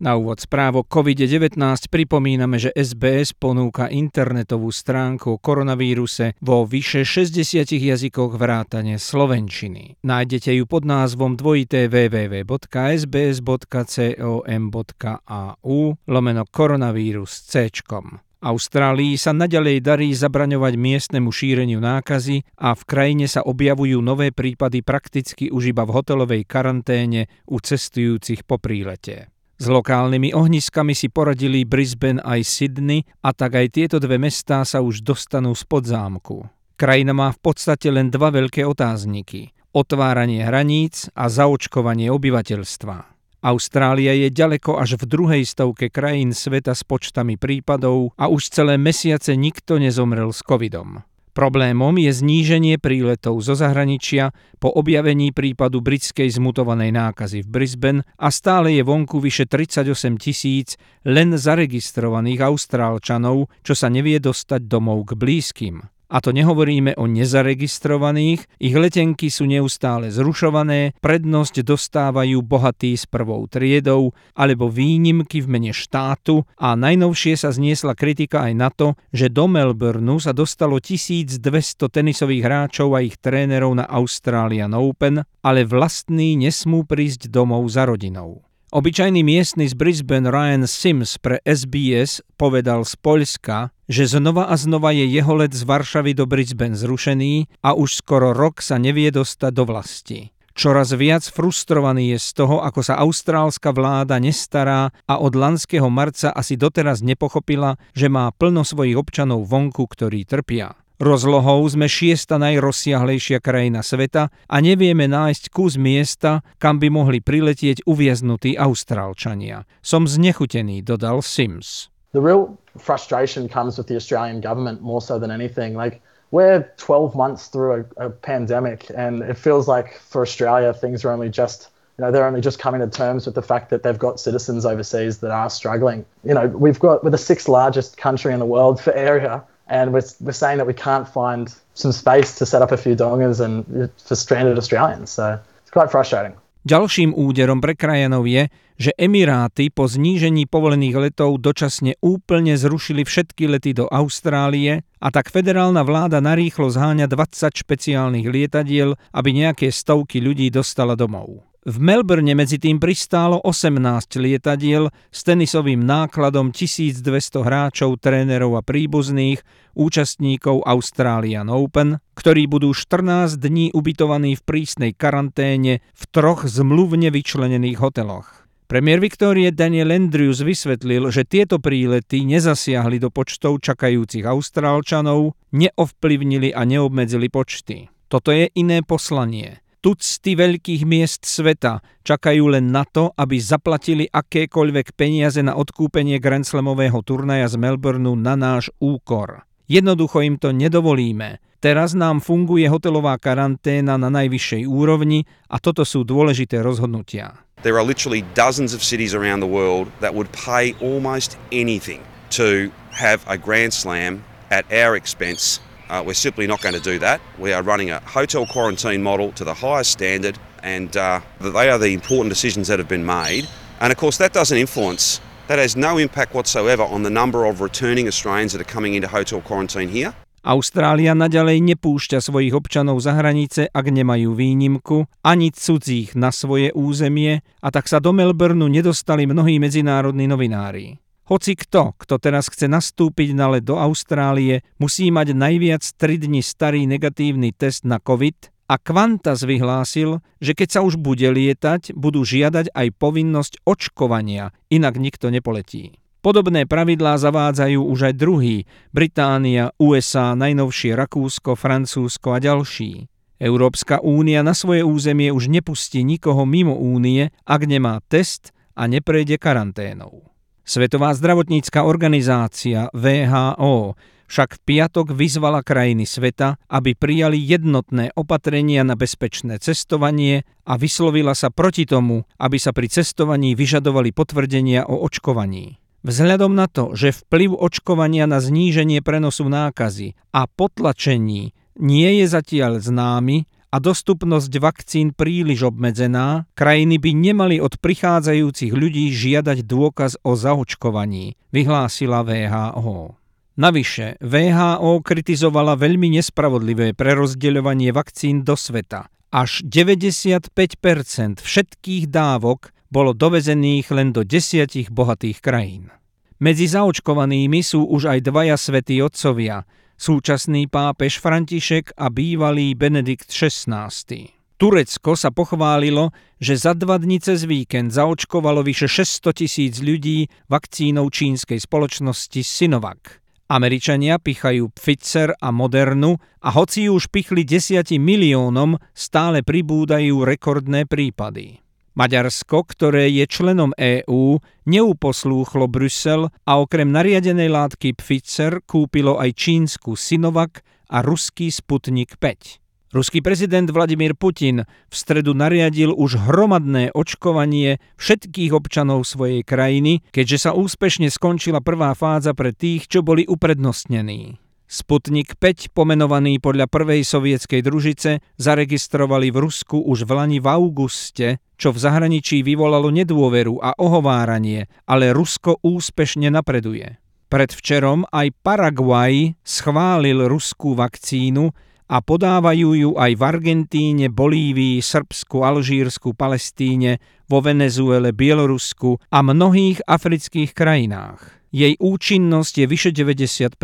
Na úvod správ o COVID-19 pripomíname, že SBS ponúka internetovú stránku o koronavíruse vo vyše 60 jazykoch vrátane slovenčiny. Nájdete ju pod názvom dvojité www.sbs.com.au lomeno koronavírus c. Austrálii sa naďalej darí zabraňovať miestnemu šíreniu nákazy a v krajine sa objavujú nové prípady prakticky už iba v hotelovej karanténe u cestujúcich po prílete. S lokálnymi ohniskami si poradili Brisbane aj Sydney a tak aj tieto dve mestá sa už dostanú spod zámku. Krajina má v podstate len dva veľké otázniky. Otváranie hraníc a zaočkovanie obyvateľstva. Austrália je ďaleko až v druhej stovke krajín sveta s počtami prípadov a už celé mesiace nikto nezomrel s covidom. Problémom je zníženie príletov zo zahraničia po objavení prípadu britskej zmutovanej nákazy v Brisbane a stále je vonku vyše 38 tisíc len zaregistrovaných Austrálčanov, čo sa nevie dostať domov k blízkym. A to nehovoríme o nezaregistrovaných, ich letenky sú neustále zrušované, prednosť dostávajú bohatí s prvou triedou alebo výnimky v mene štátu. A najnovšie sa zniesla kritika aj na to, že do Melbourneu sa dostalo 1200 tenisových hráčov a ich trénerov na Australian Open, ale vlastní nesmú prísť domov za rodinou. Obyčajný miestny z Brisbane Ryan Sims pre SBS povedal z Poľska, že znova a znova je jeho let z Varšavy do Brisbane zrušený a už skoro rok sa nevie dostať do vlasti. Čoraz viac frustrovaný je z toho, ako sa austrálska vláda nestará a od lanského marca asi doteraz nepochopila, že má plno svojich občanov vonku, ktorí trpia. Rozlohou sme šiesta najrozsiahlejšia krajina sveta a nevieme nájsť kus miesta, kam by mohli priletieť uviaznutí Austrálčania. Som znechutený, dodal Sims. The real frustration comes with the Australian government more so than anything. Like we're 12 months through a, a pandemic and it feels like for Australia things are only just you know, they're only just coming to terms with the fact that they've got citizens overseas that are struggling. You know, we've got, we're the sixth largest country in the world for area and we're, we're saying that we can't find some space to set up a few dongers and uh, for stranded Australians. So it's quite frustrating. Ďalším úderom pre krajanov je, že Emiráty po znížení povolených letov dočasne úplne zrušili všetky lety do Austrálie a tak federálna vláda narýchlo zháňa 20 špeciálnych lietadiel, aby nejaké stovky ľudí dostala domov. V Melbourne medzi tým pristálo 18 lietadiel s tenisovým nákladom 1200 hráčov, trénerov a príbuzných, účastníkov Australian Open, ktorí budú 14 dní ubytovaní v prísnej karanténe v troch zmluvne vyčlenených hoteloch. Premiér Viktórie Daniel Andrews vysvetlil, že tieto prílety nezasiahli do počtov čakajúcich Austrálčanov, neovplyvnili a neobmedzili počty. Toto je iné poslanie – tucty veľkých miest sveta čakajú len na to, aby zaplatili akékoľvek peniaze na odkúpenie Grand Slamového turnaja z Melbourneu na náš úkor. Jednoducho im to nedovolíme. Teraz nám funguje hotelová karanténa na najvyššej úrovni a toto sú dôležité rozhodnutia. There are literally dozens of cities around the world that would pay almost anything to have a Grand Slam at our expense Uh, we're simply not going to do that. We are running a hotel quarantine model to the highest standard, and uh, they are the important decisions that have been made. And of course, that doesn't influence, that has no impact whatsoever on the number of returning Australians that are coming into hotel quarantine here. Austrália naďalej nepúšťa svojich občanov za hranice, ak nemajú výnimku, ani cudzích na svoje územie, a tak sa do Melbourneu nedostali mnohí medzinárodní novinári. Hoci kto, kto teraz chce nastúpiť na let do Austrálie, musí mať najviac 3 dni starý negatívny test na COVID a Qantas vyhlásil, že keď sa už bude lietať, budú žiadať aj povinnosť očkovania, inak nikto nepoletí. Podobné pravidlá zavádzajú už aj druhý, Británia, USA, najnovšie Rakúsko, Francúzsko a ďalší. Európska únia na svoje územie už nepustí nikoho mimo únie, ak nemá test a neprejde karanténou. Svetová zdravotnícka organizácia VHO však v piatok vyzvala krajiny sveta, aby prijali jednotné opatrenia na bezpečné cestovanie a vyslovila sa proti tomu, aby sa pri cestovaní vyžadovali potvrdenia o očkovaní. Vzhľadom na to, že vplyv očkovania na zníženie prenosu nákazy a potlačení nie je zatiaľ známy a dostupnosť vakcín príliš obmedzená, krajiny by nemali od prichádzajúcich ľudí žiadať dôkaz o zaočkovaní, vyhlásila VHO. Navyše, VHO kritizovala veľmi nespravodlivé prerozdeľovanie vakcín do sveta. Až 95% všetkých dávok bolo dovezených len do desiatich bohatých krajín. Medzi zaočkovanými sú už aj dvaja svätí otcovia, súčasný pápež František a bývalý Benedikt XVI. Turecko sa pochválilo, že za dva dni cez víkend zaočkovalo vyše 600 tisíc ľudí vakcínou čínskej spoločnosti Sinovac. Američania pichajú Pfizer a Modernu a hoci už pichli desiati miliónom, stále pribúdajú rekordné prípady. Maďarsko, ktoré je členom EÚ, neuposlúchlo Brusel a okrem nariadenej látky Pfizer kúpilo aj čínsku Sinovac a ruský Sputnik 5. Ruský prezident Vladimír Putin v stredu nariadil už hromadné očkovanie všetkých občanov svojej krajiny, keďže sa úspešne skončila prvá fáza pre tých, čo boli uprednostnení. Sputnik 5, pomenovaný podľa prvej sovietskej družice, zaregistrovali v Rusku už v lani v auguste, čo v zahraničí vyvolalo nedôveru a ohováranie, ale Rusko úspešne napreduje. Predvčerom aj Paraguaj schválil ruskú vakcínu, a podávajú ju aj v Argentíne, Bolívii, Srbsku, Alžírsku, Palestíne, vo Venezuele, Bielorusku a mnohých afrických krajinách. Jej účinnosť je vyše 90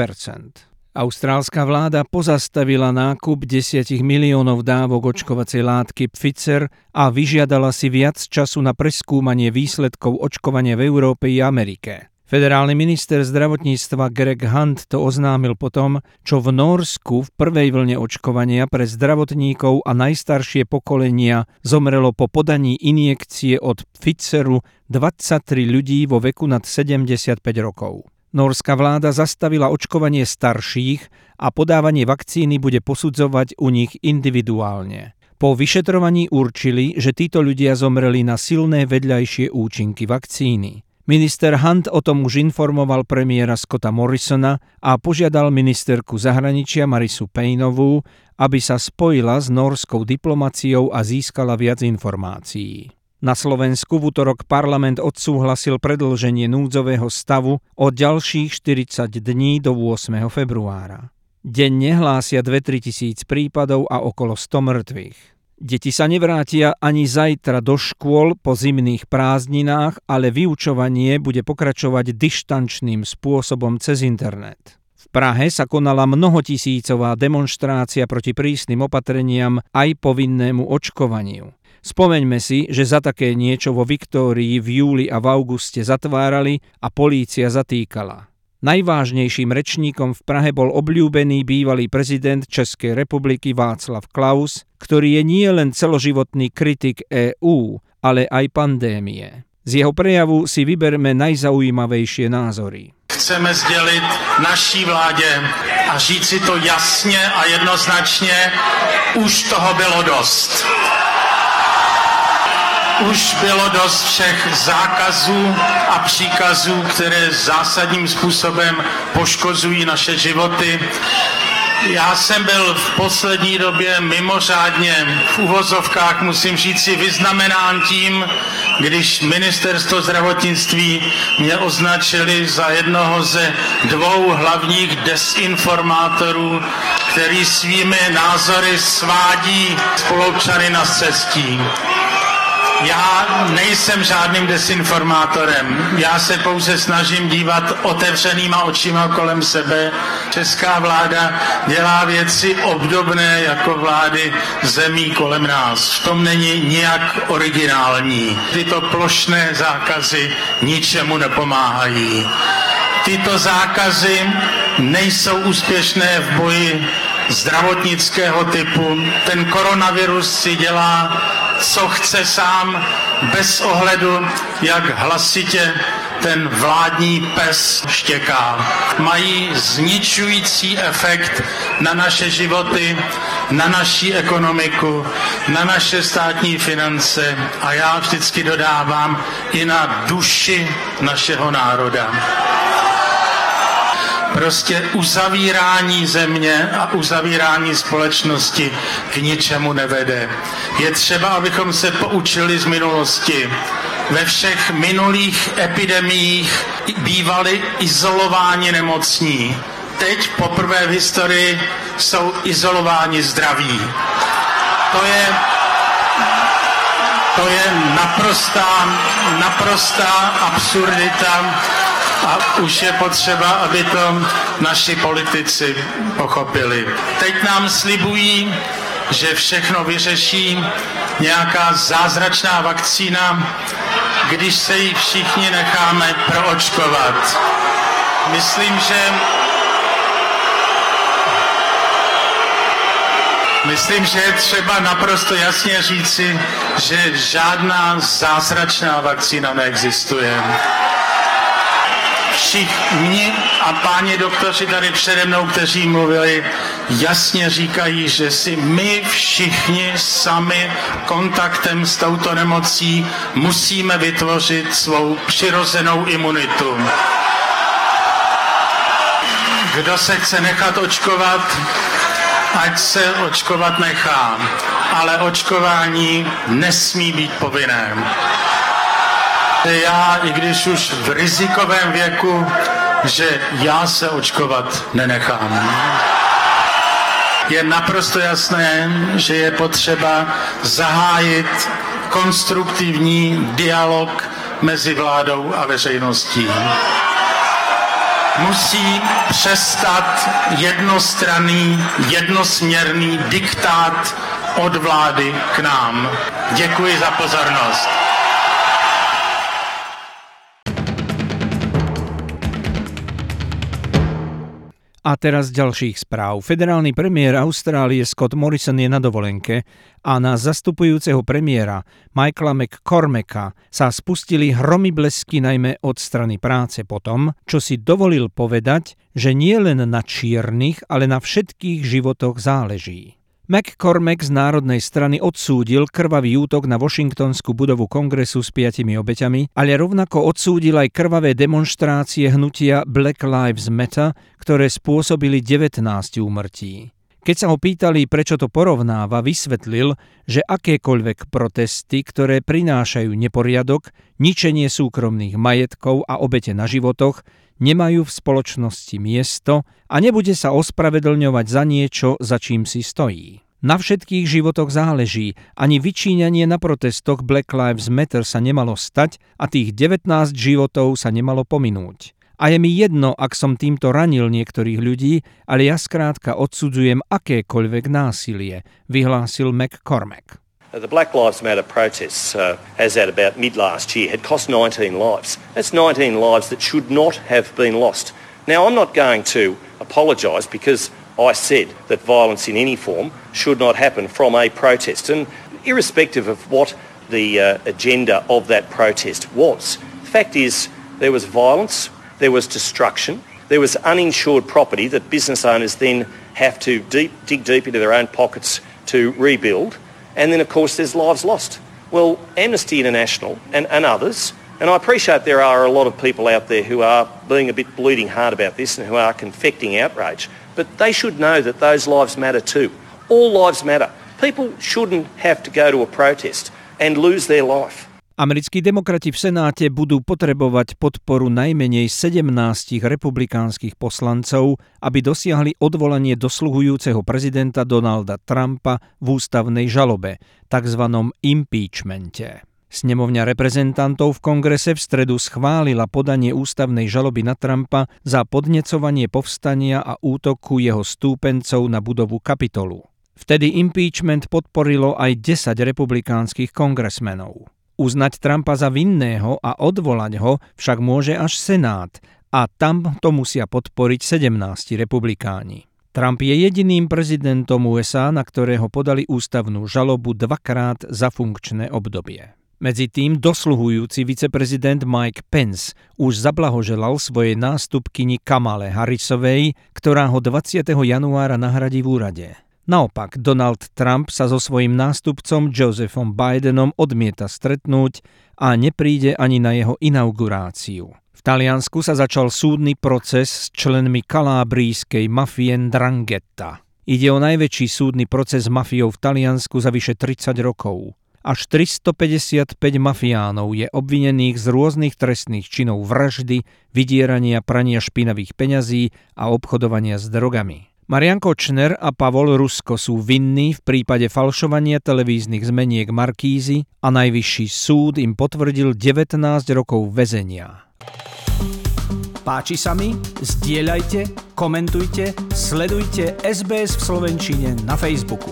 Austrálska vláda pozastavila nákup 10 miliónov dávok očkovacej látky Pfizer a vyžiadala si viac času na preskúmanie výsledkov očkovania v Európe i Amerike. Federálny minister zdravotníctva Greg Hunt to oznámil potom, čo v Norsku v prvej vlne očkovania pre zdravotníkov a najstaršie pokolenia zomrelo po podaní injekcie od Pfizeru 23 ľudí vo veku nad 75 rokov. Norská vláda zastavila očkovanie starších a podávanie vakcíny bude posudzovať u nich individuálne. Po vyšetrovaní určili, že títo ľudia zomreli na silné vedľajšie účinky vakcíny. Minister Hunt o tom už informoval premiéra Scotta Morrisona a požiadal ministerku zahraničia Marisu Paynovú, aby sa spojila s norskou diplomáciou a získala viac informácií. Na Slovensku v útorok parlament odsúhlasil predlženie núdzového stavu o ďalších 40 dní do 8. februára. Denne hlásia 2-3 tisíc prípadov a okolo 100 mŕtvych. Deti sa nevrátia ani zajtra do škôl po zimných prázdninách, ale vyučovanie bude pokračovať dištančným spôsobom cez internet. V Prahe sa konala mnohotisícová demonštrácia proti prísnym opatreniam aj povinnému očkovaniu. Spomeňme si, že za také niečo vo Viktórii v júli a v auguste zatvárali a polícia zatýkala. Najvážnejším rečníkom v Prahe bol obľúbený bývalý prezident Českej republiky Václav Klaus, ktorý je nie len celoživotný kritik EÚ, ale aj pandémie. Z jeho prejavu si vyberme najzaujímavejšie názory. Chceme sdělit naší vládě a říct si to jasně a jednoznačně, už toho bylo dost už bylo dost všech zákazů a příkazů, které zásadním způsobem poškozují naše životy. Já jsem byl v poslední době mimořádně v uvozovkách, musím říct si, vyznamenán tím, když ministerstvo zdravotnictví mě označili za jednoho ze dvou hlavních desinformátorů, který svými názory svádí spolupčany na cestí. Já nejsem žádným desinformátorem. Já se pouze snažím dívat otevřenýma očima kolem sebe. Česká vláda dělá věci obdobné jako vlády zemí kolem nás. V tom není nijak originální. Tyto plošné zákazy ničemu nepomáhají. Tyto zákazy nejsou úspěšné v boji zdravotnického typu. Ten koronavirus si dělá co chce sám, bez ohledu, jak hlasitě ten vládní pes štěká. Mají zničující efekt na naše životy, na naší ekonomiku, na naše státní finance a já vždycky dodávám i na duši našeho národa. Prostě uzavírání země a uzavírání společnosti k ničemu nevede. Je třeba, abychom se poučili z minulosti. Ve všech minulých epidemiích bývali izolováni nemocní. Teď poprvé v historii jsou izolováni zdraví. To je, to je naprostá, naprostá absurdita a už je potřeba, aby to naši politici pochopili. Teď nám slibují, že všechno vyřeší nějaká zázračná vakcína, když se ji všichni necháme proočkovat. Myslím, že Myslím, že je třeba naprosto jasně říci, že žádná zázračná vakcína neexistuje všichni a páni doktoři tady přede mnou, kteří mluvili, jasně říkají, že si my všichni sami kontaktem s touto nemocí musíme vytvořit svou přirozenou imunitu. Kdo se chce nechat očkovat, ať se očkovat nechá, ale očkování nesmí být povinné já, i když už v rizikovém věku, že já se očkovat nenechám. Je naprosto jasné, že je potřeba zahájit konstruktivní dialog mezi vládou a veřejností. Musí přestat jednostranný, jednosměrný diktát od vlády k nám. Děkuji za pozornost. A teraz ďalších správ. Federálny premiér Austrálie Scott Morrison je na dovolenke a na zastupujúceho premiéra Michaela McCormacka sa spustili hromy blesky najmä od strany práce po tom, čo si dovolil povedať, že nie len na čiernych, ale na všetkých životoch záleží. McCormack z Národnej strany odsúdil krvavý útok na Washingtonskú budovu kongresu s piatimi obeťami, ale rovnako odsúdil aj krvavé demonstrácie hnutia Black Lives Matter, ktoré spôsobili 19 úmrtí. Keď sa ho pýtali, prečo to porovnáva, vysvetlil, že akékoľvek protesty, ktoré prinášajú neporiadok, ničenie súkromných majetkov a obete na životoch, nemajú v spoločnosti miesto a nebude sa ospravedlňovať za niečo, za čím si stojí. Na všetkých životoch záleží, ani vyčíňanie na protestoch Black Lives Matter sa nemalo stať a tých 19 životov sa nemalo pominúť. A je mi jedno, ak som týmto ranil niektorých ľudí, ale ja skrátka odsudzujem akékoľvek násilie, vyhlásil McCormack. The Black Lives Matter protests, uh, as at about mid last year, had cost 19 lives. That's 19 lives that should not have been lost. Now, I'm not going to apologise because I said that violence in any form should not happen from a protest. And irrespective of what the uh, agenda of that protest was, the fact is there was violence, there was destruction, there was uninsured property that business owners then have to deep, dig deep into their own pockets to rebuild. And then, of course, there's lives lost. Well, Amnesty International and, and others, and I appreciate there are a lot of people out there who are being a bit bleeding hard about this and who are confecting outrage, but they should know that those lives matter too. All lives matter. People shouldn't have to go to a protest and lose their life. Americkí demokrati v Senáte budú potrebovať podporu najmenej 17 republikánskych poslancov, aby dosiahli odvolanie dosluhujúceho prezidenta Donalda Trumpa v ústavnej žalobe, tzv. impeachmente. Snemovňa reprezentantov v kongrese v stredu schválila podanie ústavnej žaloby na Trumpa za podnecovanie povstania a útoku jeho stúpencov na budovu Kapitolu. Vtedy impeachment podporilo aj 10 republikánskych kongresmenov. Uznať Trumpa za vinného a odvolať ho však môže až Senát a tam to musia podporiť 17 republikáni. Trump je jediným prezidentom USA, na ktorého podali ústavnú žalobu dvakrát za funkčné obdobie. Medzi tým dosluhujúci viceprezident Mike Pence už zablahoželal svojej nástupkyni Kamale Harrisovej, ktorá ho 20. januára nahradí v úrade. Naopak, Donald Trump sa so svojím nástupcom Josephom Bidenom odmieta stretnúť a nepríde ani na jeho inauguráciu. V Taliansku sa začal súdny proces s členmi kalábrijskej mafie Drangheta. Ide o najväčší súdny proces s mafiou v Taliansku za vyše 30 rokov. Až 355 mafiánov je obvinených z rôznych trestných činov vraždy, vydierania, prania špinavých peňazí a obchodovania s drogami. Marian Kočner a Pavol Rusko sú vinní v prípade falšovania televíznych zmeniek Markízy a najvyšší súd im potvrdil 19 rokov väzenia. Páči sa mi? Zdieľajte, komentujte, sledujte SBS v Slovenčine na Facebooku.